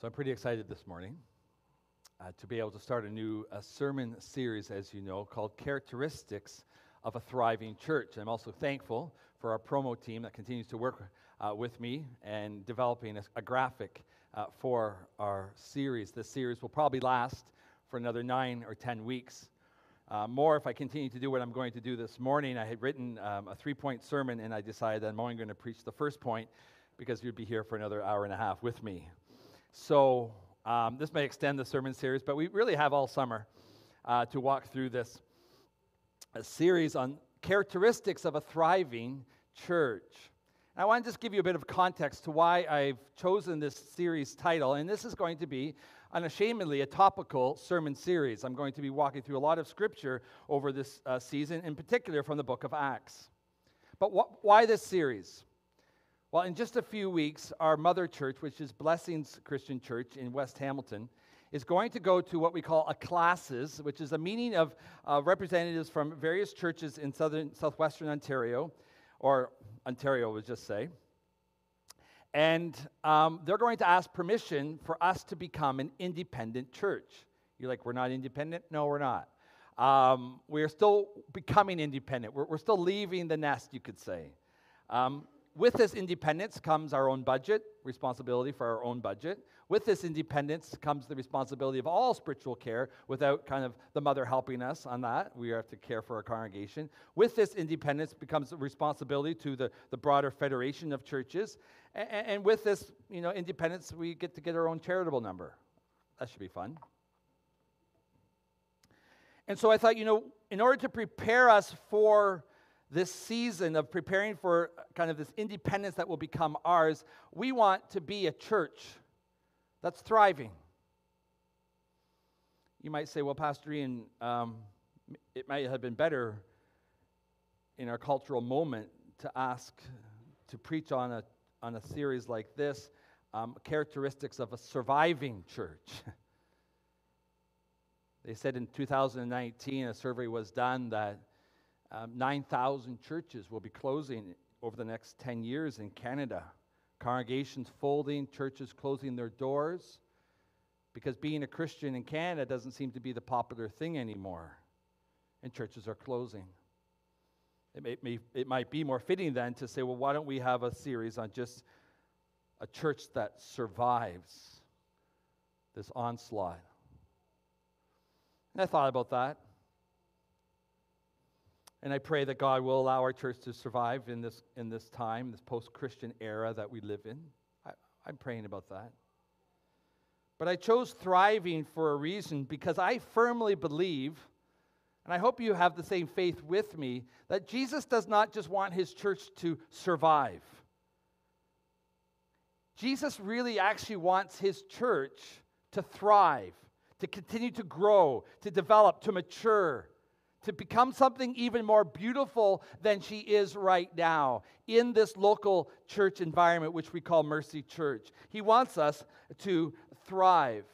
So I'm pretty excited this morning uh, to be able to start a new sermon series, as you know, called Characteristics of a Thriving Church. I'm also thankful for our promo team that continues to work uh, with me and developing a, a graphic uh, for our series. This series will probably last for another nine or ten weeks. Uh, more if I continue to do what I'm going to do this morning. I had written um, a three point sermon and I decided that I'm only going to preach the first point because you'd be here for another hour and a half with me. So um, this may extend the sermon series, but we really have all summer uh, to walk through this series on characteristics of a thriving church. And I want to just give you a bit of context to why I've chosen this series title, and this is going to be unashamedly a topical sermon series. I'm going to be walking through a lot of scripture over this uh, season, in particular from the book of Acts. But wh- why this series? Well, in just a few weeks, our mother church, which is Blessings Christian Church in West Hamilton, is going to go to what we call a classis, which is a meeting of uh, representatives from various churches in southern, southwestern Ontario, or Ontario, would just say. And um, they're going to ask permission for us to become an independent church. You're like, we're not independent? No, we're not. Um, we're still becoming independent. We're, we're, still leaving the nest, you could say. Um, with this independence comes our own budget, responsibility for our own budget. With this independence comes the responsibility of all spiritual care without kind of the mother helping us on that. We have to care for our congregation. With this independence becomes the responsibility to the, the broader federation of churches. And, and with this you know, independence, we get to get our own charitable number. That should be fun. And so I thought, you know, in order to prepare us for this season of preparing for kind of this independence that will become ours, we want to be a church that's thriving. You might say, well, Pastor Ian, um, it might have been better in our cultural moment to ask to preach on a, on a series like this um, characteristics of a surviving church. they said in 2019, a survey was done that um, 9,000 churches will be closing over the next 10 years in Canada. Congregations folding, churches closing their doors, because being a Christian in Canada doesn't seem to be the popular thing anymore, and churches are closing. It, may, may, it might be more fitting then to say, well, why don't we have a series on just a church that survives this onslaught? And I thought about that. And I pray that God will allow our church to survive in this, in this time, this post Christian era that we live in. I, I'm praying about that. But I chose thriving for a reason because I firmly believe, and I hope you have the same faith with me, that Jesus does not just want his church to survive. Jesus really actually wants his church to thrive, to continue to grow, to develop, to mature to become something even more beautiful than she is right now in this local church environment, which we call Mercy Church. He wants us to thrive.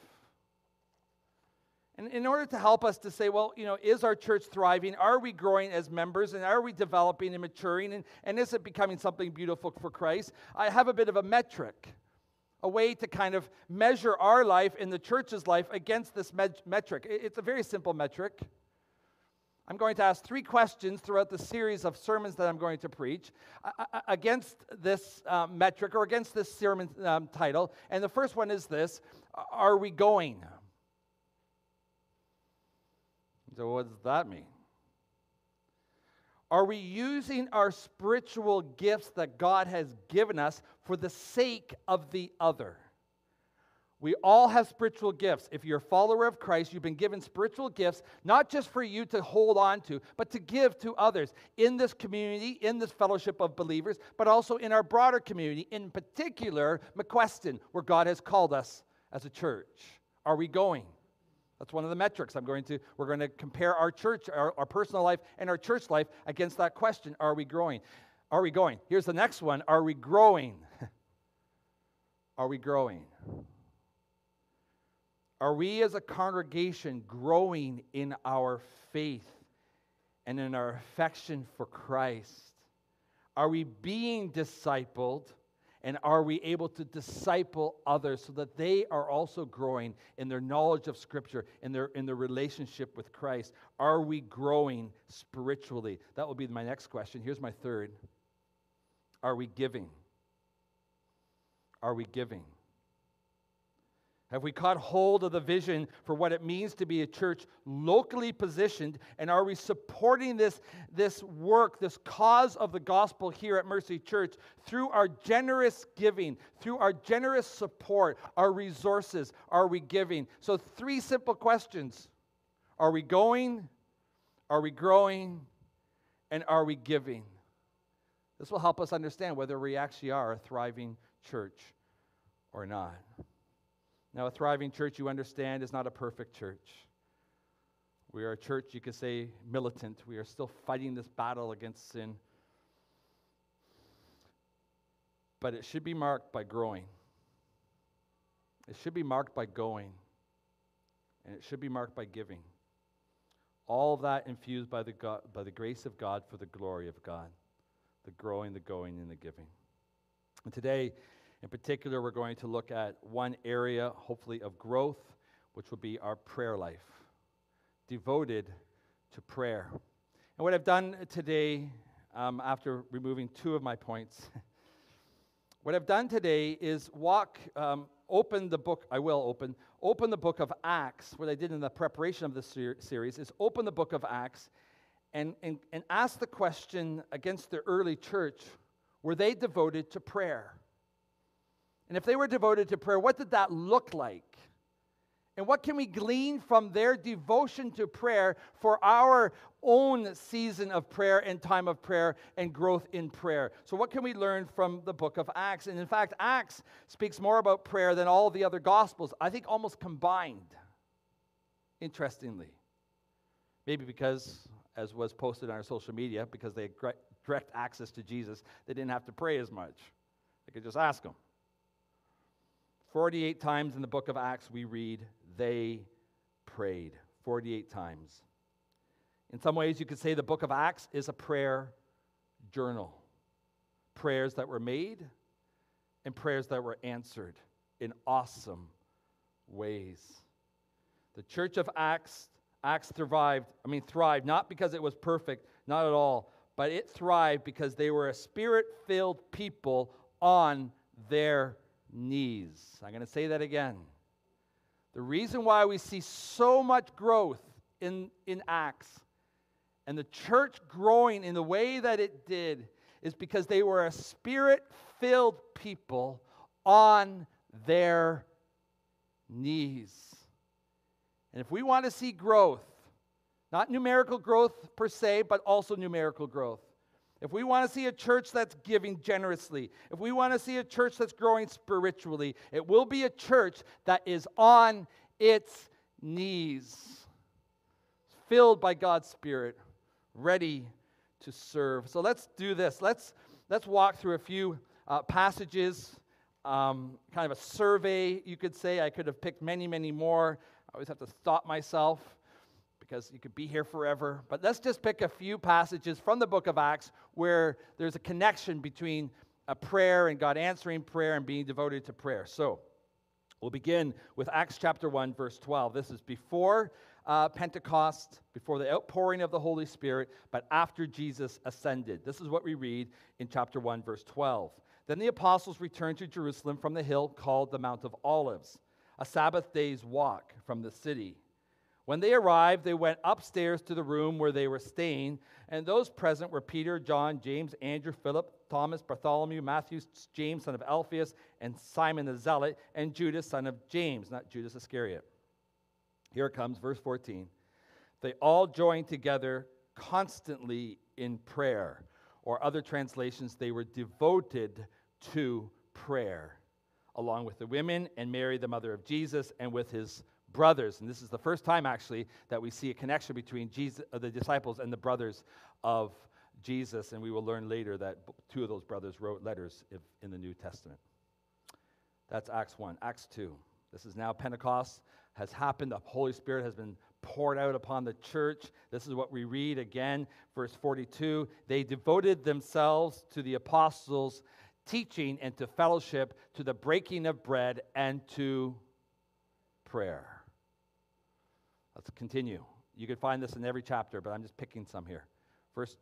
And in order to help us to say, well, you know, is our church thriving? Are we growing as members? And are we developing and maturing? And, and is it becoming something beautiful for Christ? I have a bit of a metric, a way to kind of measure our life in the church's life against this metric. It's a very simple metric. I'm going to ask three questions throughout the series of sermons that I'm going to preach against this uh, metric or against this sermon um, title. And the first one is this Are we going? So, what does that mean? Are we using our spiritual gifts that God has given us for the sake of the other? We all have spiritual gifts. If you're a follower of Christ, you've been given spiritual gifts, not just for you to hold on to, but to give to others in this community, in this fellowship of believers, but also in our broader community, in particular, McQuesten, where God has called us as a church. Are we going? That's one of the metrics I'm going to, we're going to compare our church, our, our personal life, and our church life against that question Are we growing? Are we going? Here's the next one Are we growing? Are we growing? Are we as a congregation growing in our faith and in our affection for Christ? Are we being discipled And are we able to disciple others so that they are also growing in their knowledge of Scripture, in their, in their relationship with Christ? Are we growing spiritually? That will be my next question. Here's my third Are we giving? Are we giving? Have we caught hold of the vision for what it means to be a church locally positioned? And are we supporting this, this work, this cause of the gospel here at Mercy Church through our generous giving, through our generous support, our resources? Are we giving? So, three simple questions Are we going? Are we growing? And are we giving? This will help us understand whether we actually are a thriving church or not. Now, a thriving church, you understand, is not a perfect church. We are a church, you could say, militant. We are still fighting this battle against sin. But it should be marked by growing. It should be marked by going. And it should be marked by giving. All of that infused by the, God, by the grace of God for the glory of God. The growing, the going, and the giving. And today, in particular, we're going to look at one area, hopefully, of growth, which will be our prayer life, devoted to prayer. And what I've done today, um, after removing two of my points, what I've done today is walk, um, open the book, I will open, open the book of Acts. What I did in the preparation of this ser- series is open the book of Acts and, and, and ask the question against the early church were they devoted to prayer? And if they were devoted to prayer, what did that look like? And what can we glean from their devotion to prayer for our own season of prayer and time of prayer and growth in prayer? So, what can we learn from the book of Acts? And in fact, Acts speaks more about prayer than all the other gospels, I think almost combined, interestingly. Maybe because, as was posted on our social media, because they had direct access to Jesus, they didn't have to pray as much. They could just ask him. 48 times in the book of Acts, we read, they prayed. 48 times. In some ways, you could say the book of Acts is a prayer journal. Prayers that were made and prayers that were answered in awesome ways. The church of Acts, Acts thrived, I mean, thrived, not because it was perfect, not at all, but it thrived because they were a spirit filled people on their knees. I'm going to say that again. The reason why we see so much growth in, in Acts and the church growing in the way that it did is because they were a spirit filled people on their knees. And if we want to see growth, not numerical growth per se, but also numerical growth, if we want to see a church that's giving generously, if we want to see a church that's growing spiritually, it will be a church that is on its knees, filled by God's Spirit, ready to serve. So let's do this. Let's, let's walk through a few uh, passages, um, kind of a survey, you could say. I could have picked many, many more. I always have to stop myself because you could be here forever. But let's just pick a few passages from the book of Acts where there's a connection between a prayer and God answering prayer and being devoted to prayer. So we'll begin with Acts chapter 1, verse 12. This is before uh, Pentecost, before the outpouring of the Holy Spirit, but after Jesus ascended. This is what we read in chapter 1, verse 12. Then the apostles returned to Jerusalem from the hill called the Mount of Olives, a Sabbath day's walk from the city. When they arrived, they went upstairs to the room where they were staying, and those present were Peter, John, James, Andrew, Philip, Thomas, Bartholomew, Matthew, James, son of Alphaeus, and Simon the Zealot, and Judas, son of James, not Judas Iscariot. Here it comes, verse 14. They all joined together constantly in prayer, or other translations, they were devoted to prayer, along with the women and Mary, the mother of Jesus, and with his brothers. And this is the first time, actually, that we see a connection between Jesus, uh, the disciples and the brothers of Jesus. And we will learn later that two of those brothers wrote letters if, in the New Testament. That's Acts 1. Acts 2. This is now Pentecost has happened. The Holy Spirit has been poured out upon the church. This is what we read again, verse 42. They devoted themselves to the apostles' teaching, and to fellowship, to the breaking of bread, and to prayer. Let's continue. You can find this in every chapter, but I'm just picking some here. First,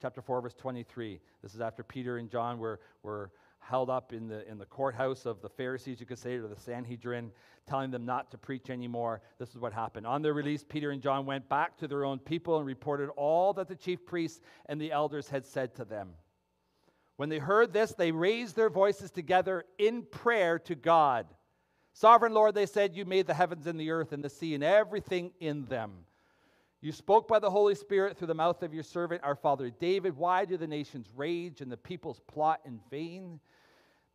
chapter 4, verse 23. This is after Peter and John were, were held up in the, in the courthouse of the Pharisees, you could say, or the Sanhedrin, telling them not to preach anymore. This is what happened. On their release, Peter and John went back to their own people and reported all that the chief priests and the elders had said to them. When they heard this, they raised their voices together in prayer to God. Sovereign Lord, they said, You made the heavens and the earth and the sea and everything in them. You spoke by the Holy Spirit through the mouth of your servant, our father David. Why do the nations rage and the peoples plot in vain?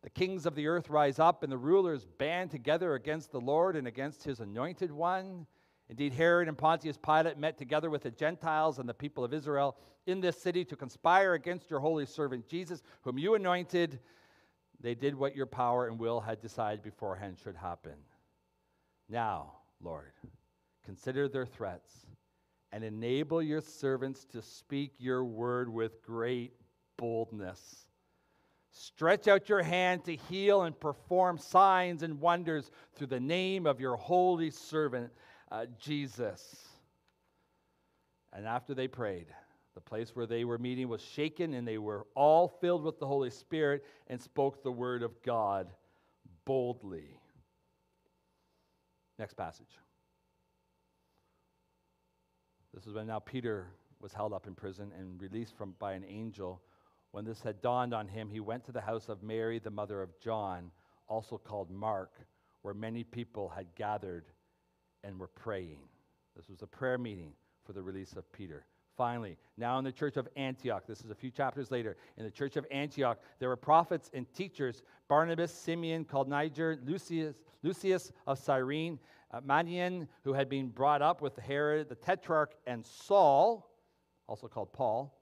The kings of the earth rise up, and the rulers band together against the Lord and against his anointed one. Indeed, Herod and Pontius Pilate met together with the Gentiles and the people of Israel in this city to conspire against your holy servant Jesus, whom you anointed. They did what your power and will had decided beforehand should happen. Now, Lord, consider their threats and enable your servants to speak your word with great boldness. Stretch out your hand to heal and perform signs and wonders through the name of your holy servant, uh, Jesus. And after they prayed, the place where they were meeting was shaken, and they were all filled with the Holy Spirit and spoke the word of God boldly. Next passage. This is when now Peter was held up in prison and released from, by an angel when this had dawned on him, he went to the house of Mary, the mother of John, also called Mark, where many people had gathered and were praying. This was a prayer meeting for the release of Peter. Finally, now in the church of Antioch, this is a few chapters later, in the church of Antioch, there were prophets and teachers Barnabas, Simeon, called Niger, Lucius, Lucius of Cyrene, uh, Manaen, who had been brought up with Herod the Tetrarch, and Saul, also called Paul.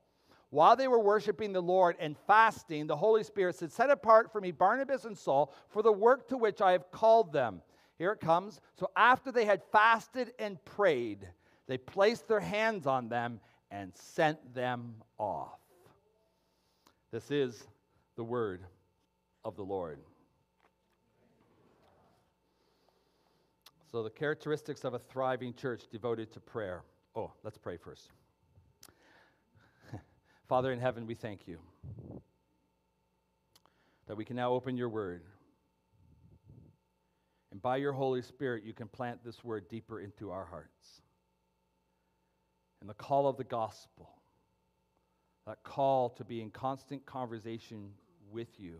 While they were worshiping the Lord and fasting, the Holy Spirit said, Set apart for me Barnabas and Saul for the work to which I have called them. Here it comes. So after they had fasted and prayed, they placed their hands on them and sent them off. This is the word of the Lord. So, the characteristics of a thriving church devoted to prayer. Oh, let's pray first. Father in heaven, we thank you that we can now open your word. And by your Holy Spirit, you can plant this word deeper into our hearts. And the call of the gospel, that call to be in constant conversation with you,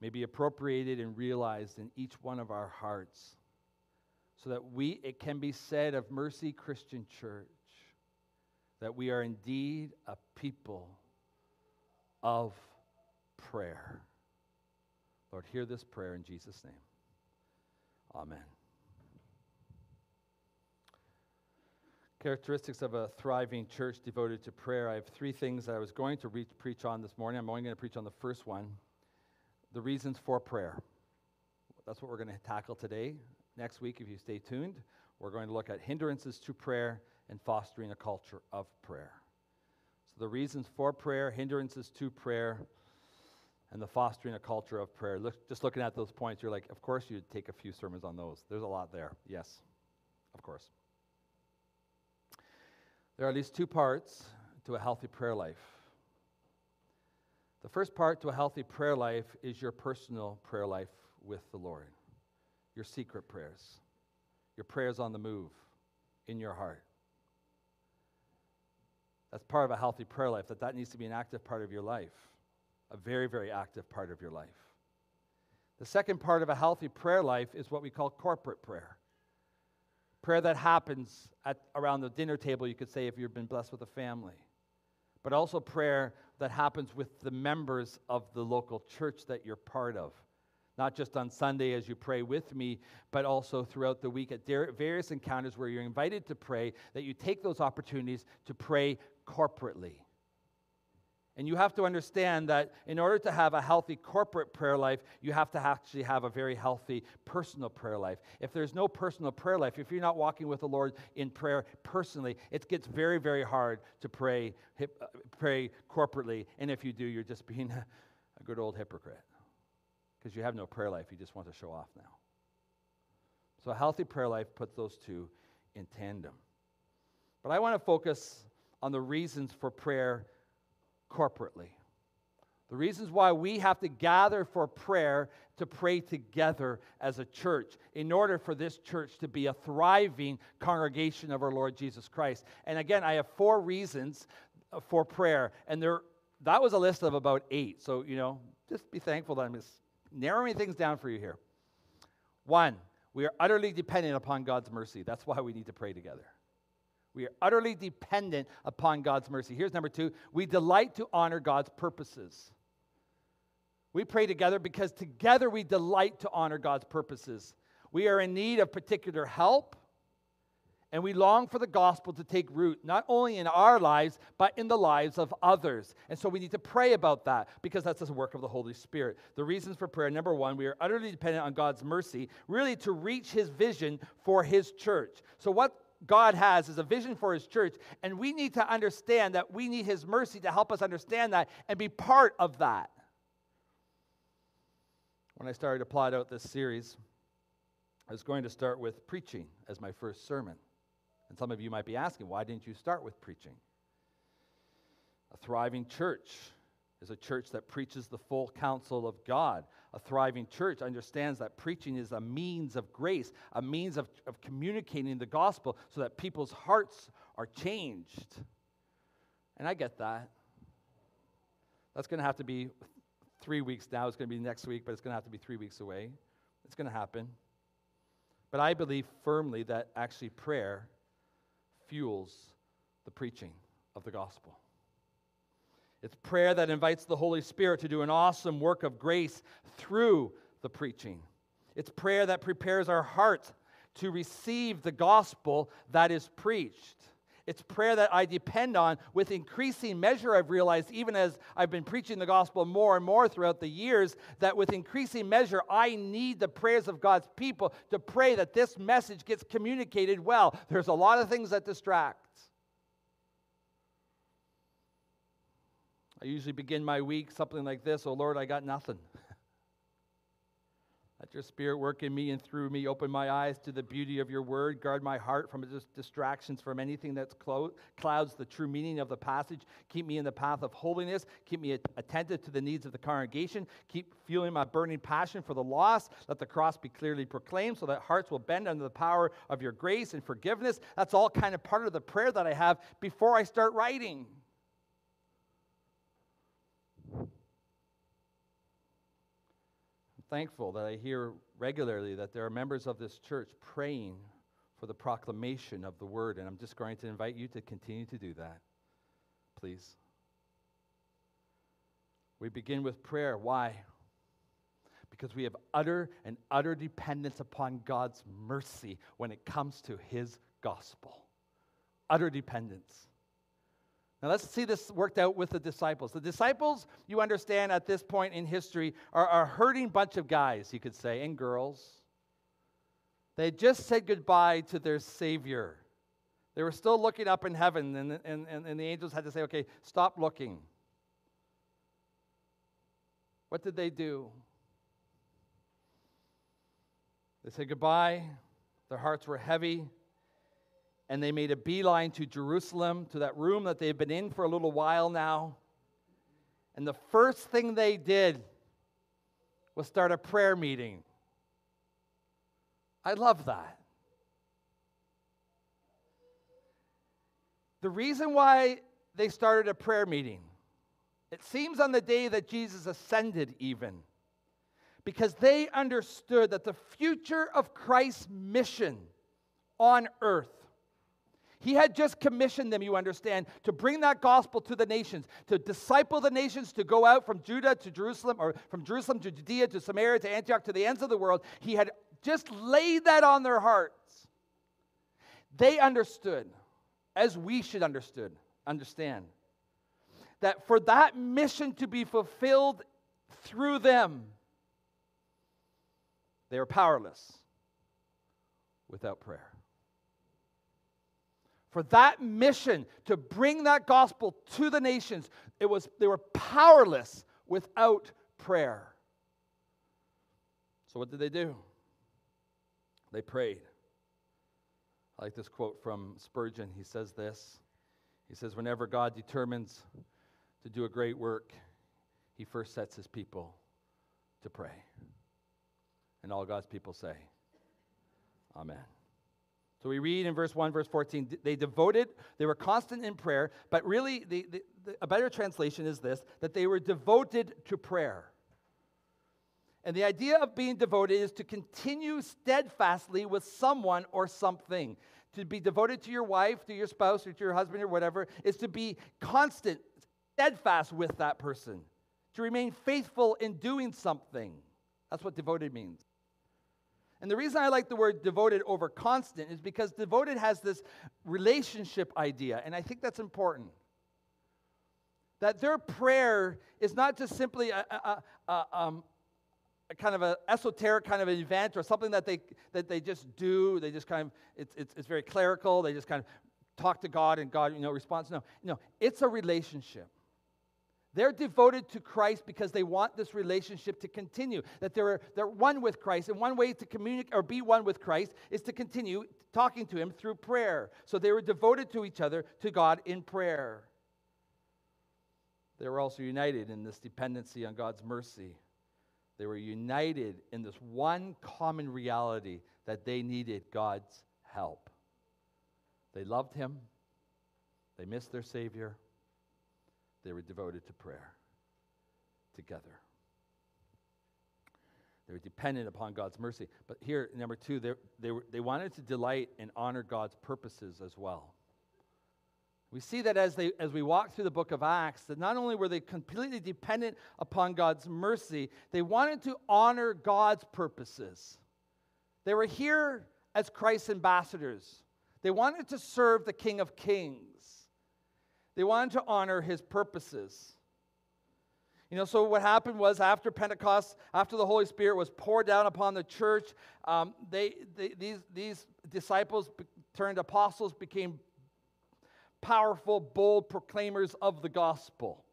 may be appropriated and realized in each one of our hearts so that we it can be said of mercy christian church that we are indeed a people of prayer. Lord, hear this prayer in Jesus' name. Amen. Characteristics of a thriving church devoted to prayer. I have three things that I was going to re- preach on this morning. I'm only going to preach on the first one the reasons for prayer. That's what we're going to tackle today. Next week, if you stay tuned, we're going to look at hindrances to prayer and fostering a culture of prayer. So, the reasons for prayer, hindrances to prayer, and the fostering a culture of prayer. Look, just looking at those points, you're like, of course, you'd take a few sermons on those. There's a lot there. Yes, of course. There are at least two parts to a healthy prayer life. The first part to a healthy prayer life is your personal prayer life with the Lord, your secret prayers, your prayers on the move in your heart. That's part of a healthy prayer life, that that needs to be an active part of your life, a very, very active part of your life. The second part of a healthy prayer life is what we call corporate prayer. Prayer that happens at, around the dinner table, you could say, if you've been blessed with a family. But also prayer that happens with the members of the local church that you're part of. Not just on Sunday as you pray with me, but also throughout the week at various encounters where you're invited to pray, that you take those opportunities to pray corporately. And you have to understand that in order to have a healthy corporate prayer life, you have to actually have a very healthy personal prayer life. If there's no personal prayer life, if you're not walking with the Lord in prayer personally, it gets very, very hard to pray, uh, pray corporately. And if you do, you're just being a good old hypocrite because you have no prayer life. You just want to show off now. So, a healthy prayer life puts those two in tandem. But I want to focus on the reasons for prayer corporately. The reasons why we have to gather for prayer to pray together as a church in order for this church to be a thriving congregation of our Lord Jesus Christ. And again, I have four reasons uh, for prayer, and there that was a list of about eight. So, you know, just be thankful that I'm just narrowing things down for you here. One, we are utterly dependent upon God's mercy. That's why we need to pray together. We are utterly dependent upon God's mercy. Here's number two we delight to honor God's purposes. We pray together because together we delight to honor God's purposes. We are in need of particular help, and we long for the gospel to take root, not only in our lives, but in the lives of others. And so we need to pray about that because that's the work of the Holy Spirit. The reasons for prayer number one, we are utterly dependent on God's mercy, really to reach his vision for his church. So, what God has is a vision for his church, and we need to understand that we need his mercy to help us understand that and be part of that. When I started to plot out this series, I was going to start with preaching as my first sermon. And some of you might be asking, why didn't you start with preaching? A thriving church is a church that preaches the full counsel of God. A thriving church understands that preaching is a means of grace, a means of, of communicating the gospel so that people's hearts are changed. And I get that. That's going to have to be three weeks now. It's going to be next week, but it's going to have to be three weeks away. It's going to happen. But I believe firmly that actually prayer fuels the preaching of the gospel. It's prayer that invites the Holy Spirit to do an awesome work of grace through the preaching. It's prayer that prepares our hearts to receive the gospel that is preached. It's prayer that I depend on with increasing measure. I've realized, even as I've been preaching the gospel more and more throughout the years, that with increasing measure, I need the prayers of God's people to pray that this message gets communicated well. There's a lot of things that distract. I usually begin my week something like this Oh Lord, I got nothing. Let your spirit work in me and through me. Open my eyes to the beauty of your word. Guard my heart from distractions, from anything that clouds the true meaning of the passage. Keep me in the path of holiness. Keep me attentive to the needs of the congregation. Keep fueling my burning passion for the lost. Let the cross be clearly proclaimed so that hearts will bend under the power of your grace and forgiveness. That's all kind of part of the prayer that I have before I start writing. Thankful that I hear regularly that there are members of this church praying for the proclamation of the word, and I'm just going to invite you to continue to do that. Please. We begin with prayer. Why? Because we have utter and utter dependence upon God's mercy when it comes to his gospel. Utter dependence. Now let's see this worked out with the disciples. The disciples, you understand at this point in history, are a hurting bunch of guys, you could say, and girls. They just said goodbye to their Savior. They were still looking up in heaven, and, and, and, and the angels had to say, okay, stop looking. What did they do? They said goodbye. Their hearts were heavy and they made a beeline to Jerusalem, to that room that they've been in for a little while now. And the first thing they did was start a prayer meeting. I love that. The reason why they started a prayer meeting, it seems on the day that Jesus ascended, even, because they understood that the future of Christ's mission on earth he had just commissioned them, you understand, to bring that gospel to the nations, to disciple the nations, to go out from Judah to Jerusalem, or from Jerusalem to Judea to Samaria to Antioch to the ends of the world. He had just laid that on their hearts. They understood, as we should understood, understand, that for that mission to be fulfilled through them, they are powerless without prayer for that mission to bring that gospel to the nations, it was, they were powerless without prayer. So, what did they do? They prayed. I like this quote from Spurgeon. He says this He says, Whenever God determines to do a great work, he first sets his people to pray. And all God's people say, Amen. So we read in verse 1, verse 14, they devoted, they were constant in prayer, but really, the, the, the, a better translation is this that they were devoted to prayer. And the idea of being devoted is to continue steadfastly with someone or something. To be devoted to your wife, to your spouse, or to your husband, or whatever, is to be constant, steadfast with that person, to remain faithful in doing something. That's what devoted means. And the reason I like the word devoted over constant is because devoted has this relationship idea, and I think that's important. That their prayer is not just simply a, a, a, um, a kind of an esoteric kind of an event or something that they, that they just do. They just kind of, it's, it's, it's very clerical. They just kind of talk to God and God, you know, responds. No, no, it's a relationship. They're devoted to Christ because they want this relationship to continue. That they're, they're one with Christ. And one way to communicate or be one with Christ is to continue talking to Him through prayer. So they were devoted to each other, to God in prayer. They were also united in this dependency on God's mercy. They were united in this one common reality that they needed God's help. They loved Him, they missed their Savior, they were devoted to prayer together. They were dependent upon God's mercy. But here, number two, they, they, were, they wanted to delight and honor God's purposes as well. We see that as, they, as we walk through the book of Acts, that not only were they completely dependent upon God's mercy, they wanted to honor God's purposes. They were here as Christ's ambassadors. They wanted to serve the King of Kings. They wanted to honor his purposes. You know, so what happened was after Pentecost, after the Holy Spirit was poured down upon the church, um, they, they, these, these disciples turned apostles, became powerful, bold proclaimers of the gospel.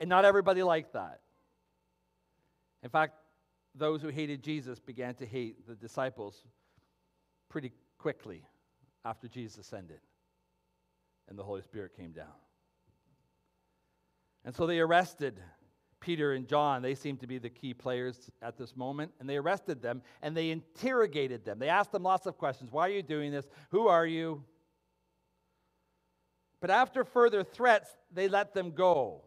And not everybody liked that. In fact, those who hated Jesus began to hate the disciples pretty quickly after Jesus ascended and the Holy Spirit came down. And so they arrested Peter and John. They seemed to be the key players at this moment. And they arrested them and they interrogated them. They asked them lots of questions Why are you doing this? Who are you? But after further threats, they let them go.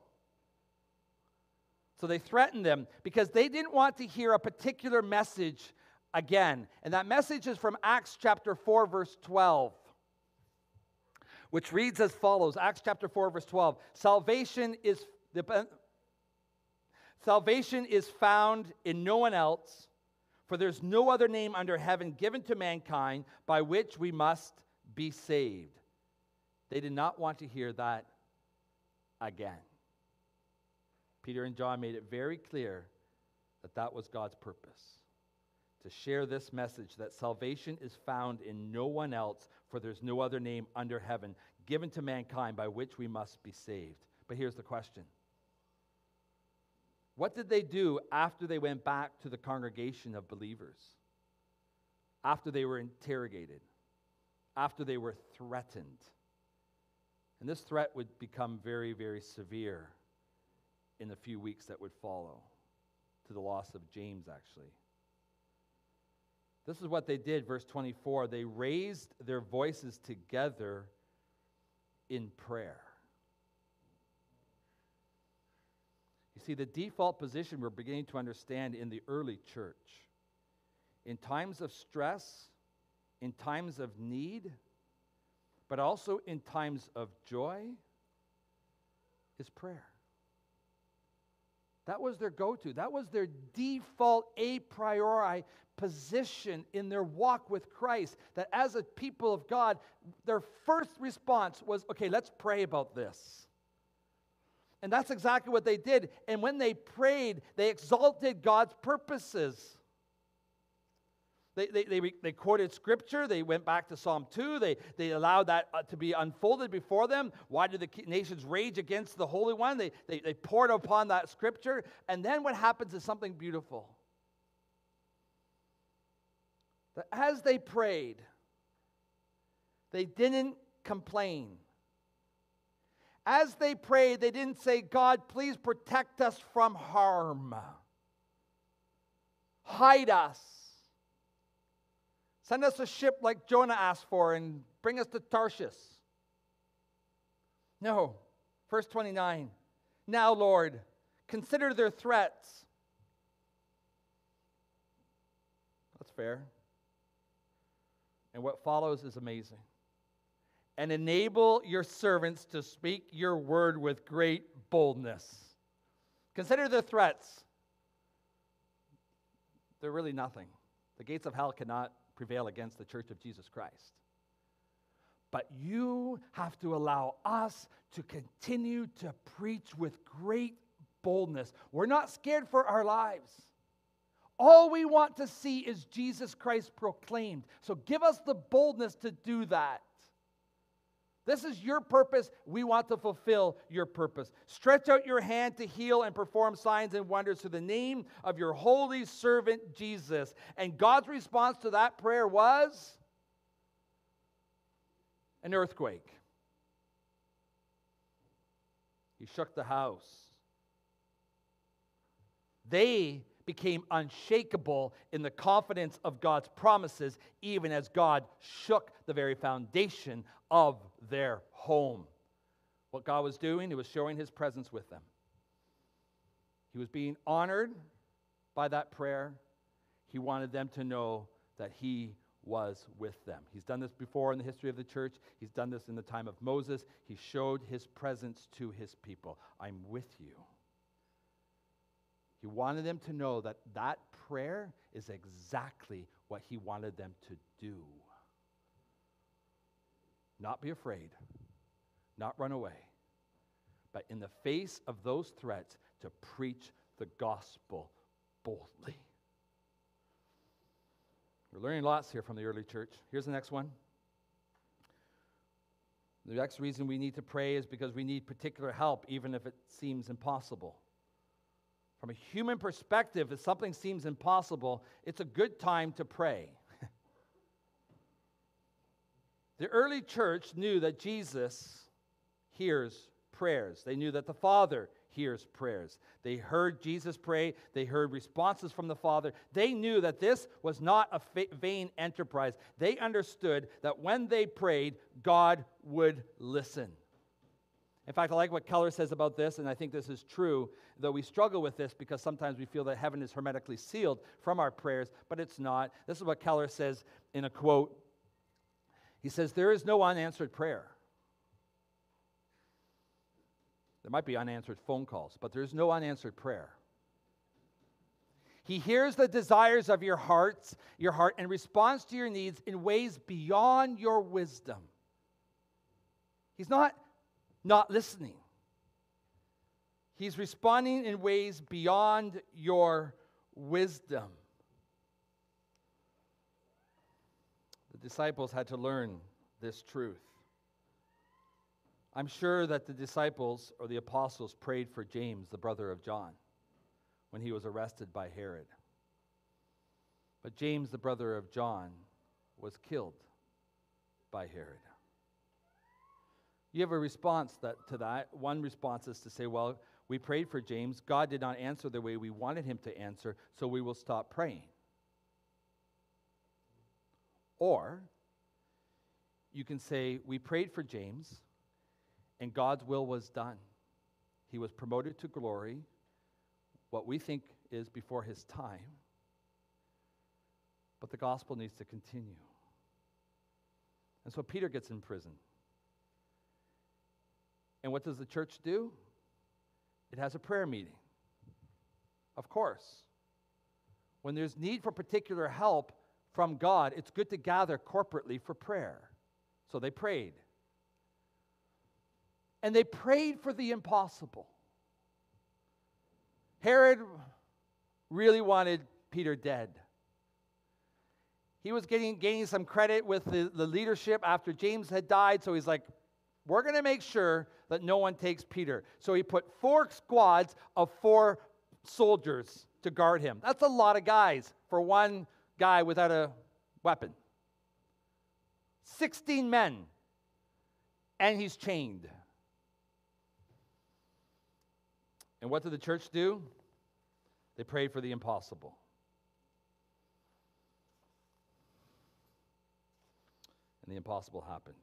So they threatened them because they didn't want to hear a particular message again. And that message is from Acts chapter 4, verse 12 which reads as follows Acts chapter 4, verse 12. Salvation is, salvation is found in no one else, for there's no other name under heaven given to mankind by which we must be saved. They did not want to hear that again. Peter and John made it very clear that that was God's purpose to share this message that salvation is found in no one else, for there's no other name under heaven given to mankind by which we must be saved. But here's the question What did they do after they went back to the congregation of believers? After they were interrogated? After they were threatened? And this threat would become very, very severe in the few weeks that would follow to the loss of James, actually. This is what they did, verse 24. They raised their voices together in prayer. You see, the default position we're beginning to understand in the early church in times of stress, in times of need, but also in times of joy, is prayer. That was their go to. That was their default a priori position in their walk with Christ. That as a people of God, their first response was okay, let's pray about this. And that's exactly what they did. And when they prayed, they exalted God's purposes. They, they, they, they, quoted scripture. They went back to Psalm 2. They, they allowed that uh, to be unfolded before them. Why did the nations rage against the Holy One? They, they, they pored upon that scripture. And then what happens is something beautiful. That as they prayed, they didn't complain. As they prayed, they didn't say, God, please protect us from harm. Hide us. Send us a ship like Jonah asked for and bring us to Tarshish. No. Verse 29. Now, Lord, consider their threats. That's fair. And what follows is amazing and enable your servants to speak your word with great boldness. Consider the threats. They're really nothing. The gates of hell cannot prevail against the church of Jesus Christ. But you have to allow us to continue to preach with great boldness. We're not scared for our lives. All we want to see is Jesus Christ proclaimed. So give us the boldness to do that. This is your purpose. We want to fulfill your purpose. Stretch out your hand to heal and perform signs and wonders through the name of your holy servant Jesus. And God's response to that prayer was an earthquake. He shook the house. They became unshakable in the confidence of God's promises, even as God shook the very foundation of their home. What God was doing, He was showing His presence with them. He was being honored by that prayer. He wanted them to know that He was with them. He's done this before in the history of the church. He's done this in the time of Moses. He showed his presence to his people. I'm with you. He wanted them to know that that prayer is exactly what he wanted them to do. Not be afraid, not run away, but in the face of those threats, to preach the gospel boldly. We're learning lots here from the early church. Here's the next one. The next reason we need to pray is because we need particular help, even if it seems impossible. From a human perspective, if something seems impossible, it's a good time to pray. The early church knew that Jesus hears prayers. They knew that the Father hears prayers. They heard Jesus pray, they heard responses from the Father. They knew that this was not a vain enterprise. They understood that when they prayed, God would listen. In fact, I like what Keller says about this, and I think this is true, though we struggle with this because sometimes we feel that heaven is hermetically sealed from our prayers, but it's not. This is what Keller says in a quote he says, There is no unanswered prayer. There might be unanswered phone calls, but there's no unanswered prayer. He hears the desires of your hearts, your heart, and responds to your needs in ways beyond your wisdom. He's not not listening. He's responding in ways beyond your wisdom. The disciples had to learn this truth. I'm sure that the disciples or the apostles prayed for James, the brother of John, when he was arrested by Herod. But James, the brother of John, was killed by Herod. You have a response that, to that. One response is to say, well, we prayed for James. God did not answer the way we wanted him to answer, so we will stop praying. Or you can say, We prayed for James, and God's will was done. He was promoted to glory, what we think is before his time. But the gospel needs to continue. And so Peter gets in prison. And what does the church do? It has a prayer meeting. Of course. When there's need for particular help, from God, it's good to gather corporately for prayer. So they prayed. And they prayed for the impossible. Herod really wanted Peter dead. he was getting gaining some credit with the, the leadership after James had died. So he's like, we're going to make sure that no one takes Peter. So he put four squads of four soldiers to guard him. That's a lot of guys for one guy without a weapon. 16 men, and he's chained. And what did the church do? They prayed for the impossible. And the impossible happened.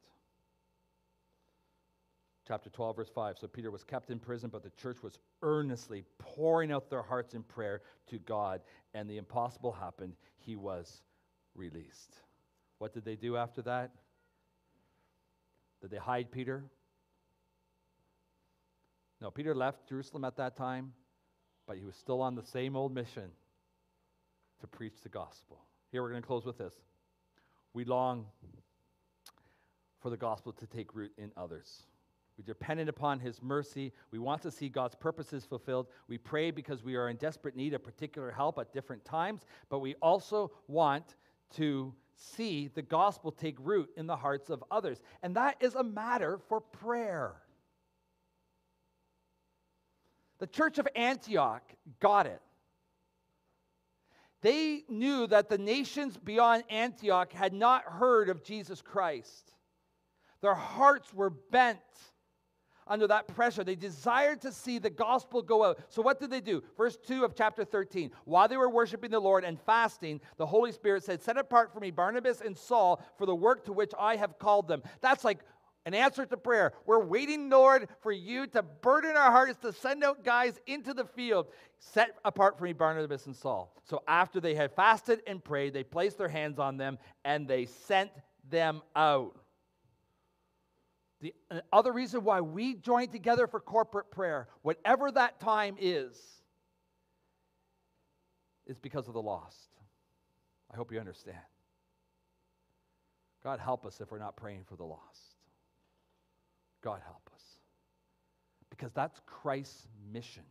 Chapter 12, verse 5. So Peter was kept in prison, but the church was earnestly pouring out their hearts in prayer to God, and the impossible happened. He was released. What did they do after that? Did they hide Peter? No, Peter left Jerusalem at that time, but he was still on the same old mission to preach the gospel. Here we're going to close with this. We long for the gospel to take root in others. We dependent upon his mercy. We want to see God's purposes fulfilled. We pray because we are in desperate need of particular help at different times, but we also want to see the gospel take root in the hearts of others. And that is a matter for prayer. The church of Antioch got it. They knew that the nations beyond Antioch had not heard of Jesus Christ. Their hearts were bent under that pressure. They desired to see the gospel go out. So, what did they do? Verse 2 of chapter 13. While they were worshiping the Lord and fasting, the Holy Spirit said, Set apart for me Barnabas and Saul for the work to which I have called them. That's like an answer to prayer. We're waiting, Lord, for you to burden our hearts to send out guys into the field. Set apart for me Barnabas and Saul. So, after they had fasted and prayed, they placed their hands on them and they sent them out. The uh, other reason why we join together for corporate prayer, whatever that time is, is because of the lost. I hope you understand. God help us if we're not praying for the lost. God help us. Because that's Christ's mission.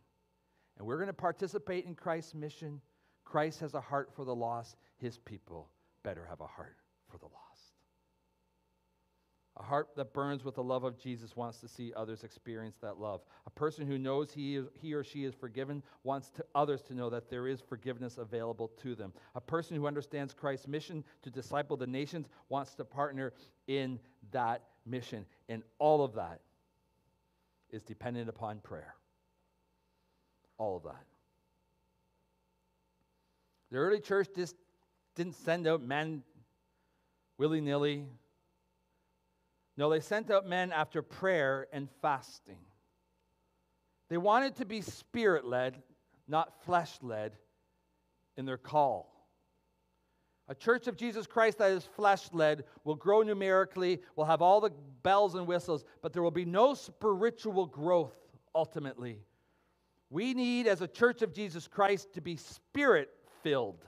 And we're going to participate in Christ's mission. Christ has a heart for the lost. His people better have a heart for the lost. A heart that burns with the love of Jesus wants to see others experience that love. A person who knows he, is, he or she is forgiven wants to, others to know that there is forgiveness available to them. A person who understands Christ's mission to disciple the nations wants to partner in that mission. And all of that is dependent upon prayer. All of that. The early church just didn't send out men willy nilly no, they sent out men after prayer and fasting. They wanted to be spirit led, not flesh led, in their call. A church of Jesus Christ that is flesh led will grow numerically, will have all the bells and whistles, but there will be no spiritual growth ultimately. We need, as a church of Jesus Christ, to be spirit filled.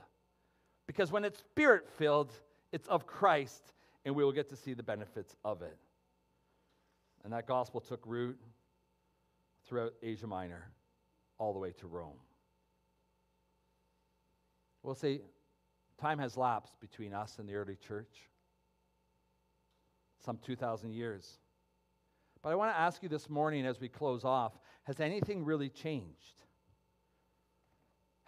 Because when it's spirit filled, it's of Christ and we will get to see the benefits of it. And that gospel took root throughout Asia Minor, all the way to Rome. We'll say time has lapsed between us and the early church, some 2,000 years. But I want to ask you this morning as we close off has anything really changed?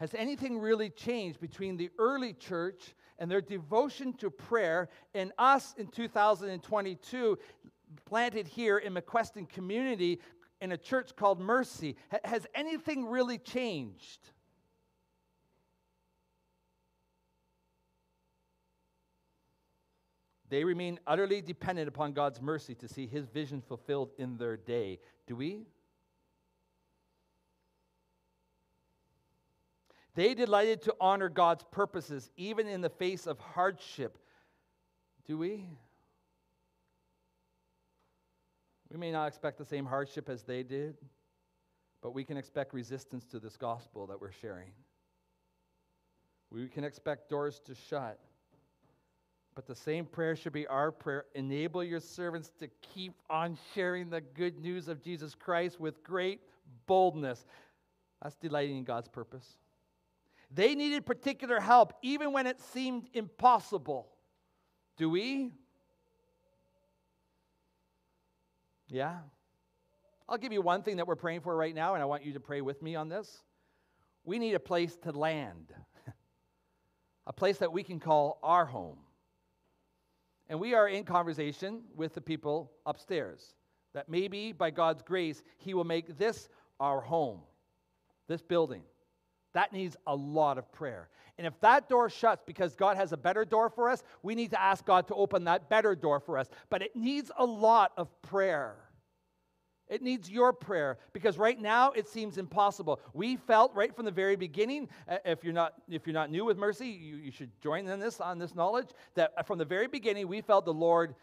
Has anything really changed between the early church and their devotion to prayer and us in 2022 planted here in McQuesten community in a church called Mercy? Has anything really changed? They remain utterly dependent upon God's mercy to see his vision fulfilled in their day. Do we? They delighted to honor God's purposes even in the face of hardship. Do we? We may not expect the same hardship as they did, but we can expect resistance to this gospel that we're sharing. We can expect doors to shut. But the same prayer should be our prayer. Enable your servants to keep on sharing the good news of Jesus Christ with great boldness. That's delighting in God's purpose. They needed particular help, even when it seemed impossible. Do we? Yeah? I'll give you one thing that we're praying for right now, and I want you to pray with me on this. We need a place to land, a place that we can call our home. And we are in conversation with the people upstairs that maybe by God's grace, He will make this our home, this building. That needs a lot of prayer. And if that door shuts because God has a better door for us, we need to ask God to open that better door for us. But it needs a lot of prayer. It needs your prayer because right now it seems impossible. We felt right from the very beginning, uh, if you're not, if you're not new with mercy, you, you should join in this on this knowledge that from the very beginning we felt the Lord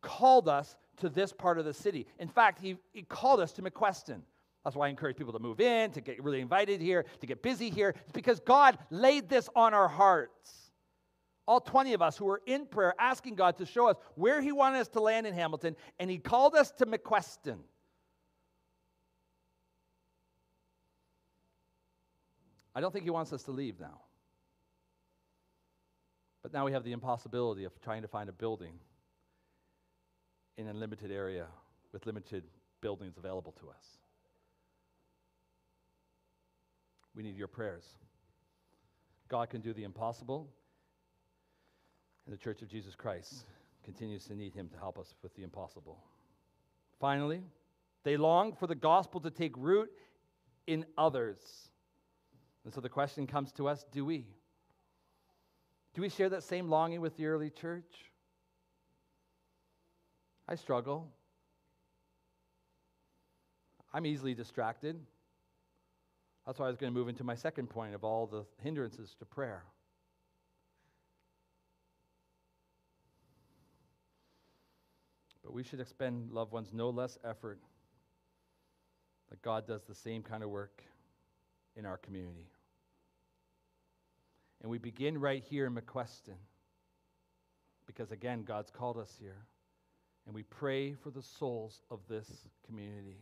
called us to this part of the city. In fact, He, he called us to McQuesten. That's why I encourage people to move in, to get really invited here, to get busy here. It's because God laid this on our hearts. All 20 of us who were in prayer asking God to show us where He wanted us to land in Hamilton, and He called us to McQuesten. I don't think he wants us to leave now. But now we have the impossibility of trying to find a building in a limited area with limited buildings available to us. We need your prayers. God can do the impossible, and the Church of Jesus Christ continues to need him to help us with the impossible. Finally, they long for the gospel to take root in others. And so the question comes to us do we? Do we share that same longing with the early church? I struggle. I'm easily distracted. That's why I was going to move into my second point of all the hindrances to prayer. But we should expend, loved ones, no less effort that God does the same kind of work in our community. And we begin right here in McQuesten because, again, God's called us here. And we pray for the souls of this community.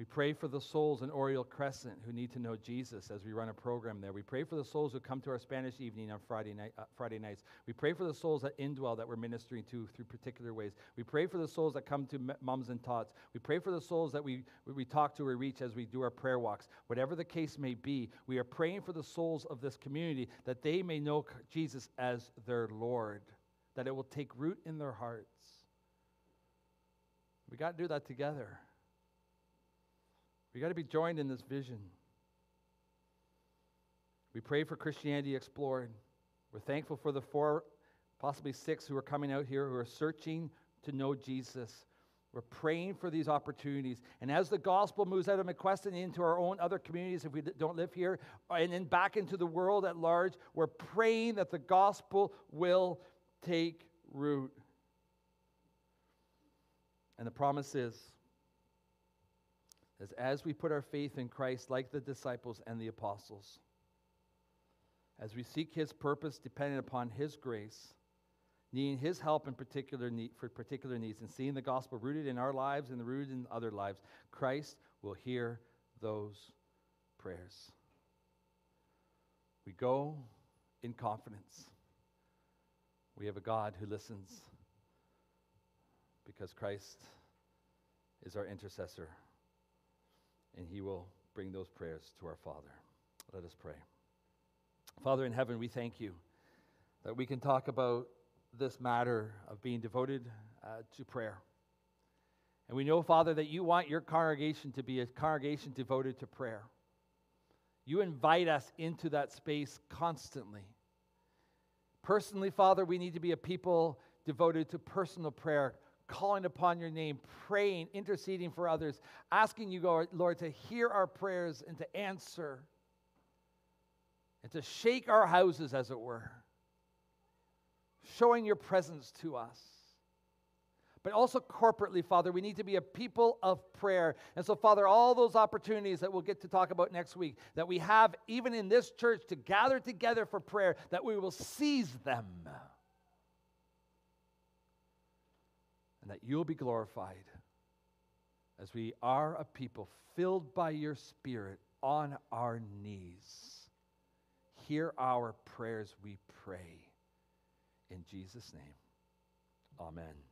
We pray for the souls in Oriole Crescent who need to know Jesus as we run a program there. We pray for the souls who come to our Spanish evening on Friday, night, uh, Friday nights. We pray for the souls at Indwell that we're ministering to through particular ways. We pray for the souls that come to mums and tots. We pray for the souls that we, we talk to or reach as we do our prayer walks. Whatever the case may be, we are praying for the souls of this community that they may know Jesus as their Lord, that it will take root in their hearts. We got to do that together. We got to be joined in this vision. We pray for Christianity Explored. We're thankful for the four, possibly six, who are coming out here who are searching to know Jesus. We're praying for these opportunities. And as the gospel moves out of McQuesten into our own other communities, if we don't live here, and then back into the world at large, we're praying that the gospel will take root. And the promise is is as we put our faith in Christ, like the disciples and the apostles, as we seek His purpose dependent upon His grace, needing His help in particular need, for particular needs, and seeing the gospel rooted in our lives and rooted in other lives, Christ will hear those prayers. We go in confidence. We have a God who listens because Christ is our intercessor and he will bring those prayers to our Father. Let us pray. Father in heaven, we thank you that we can talk about this matter of being devoted uh, to prayer. And we know, Father, that you want your congregation to be a congregation devoted to prayer. You invite us into that space constantly. Personally, Father, we need to be a people devoted to personal prayer, calling upon your name, praying, interceding for others, asking you, Lord, to hear our prayers and to answer and to shake our houses, as it were, showing your presence to us. But also corporately, Father, we need to be a people of prayer. And so, Father, all those opportunities that we'll get to talk about next week, that we have even in this church to gather together for prayer, that we will seize them and that you'll be glorified as we are a people filled by your Spirit on our knees Hear our prayers, we pray. In Jesus' name, amen.